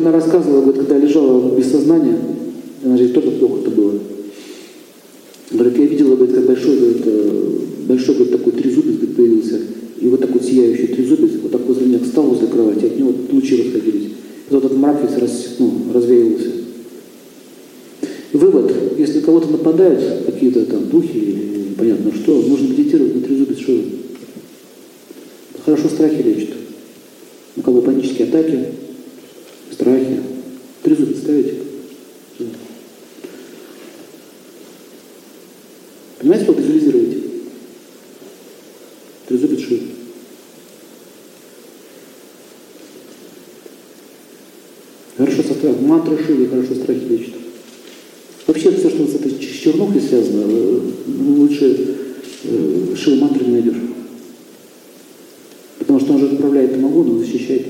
она рассказывала, говорит, когда лежала без сознания, она же тоже плохо-то было. Говорит, я видела, говорит, как большой, говорит, э, большой говорит, такой трезубец говорит, появился, и вот такой сияющий трезубец, вот так возле меня встал возле кровати, от него лучи расходились. И вот этот мрак весь раз, ну, развеивался. Вывод, если кого-то нападают, какие-то там духи или непонятно что, нужно медитировать на трезубец шоу. Хорошо страхи лечат. У кого панические атаки, страхи. Трезубец ставите. Понимаете, что визуализируете? Трезубец шоу. Хорошо со страхом. Мантры шили хорошо страхи лечат. Вообще все, что с этой чернухой связано, э, лучше э, шива мантры не найдешь. Потому что он же отправляет тамагону, защищает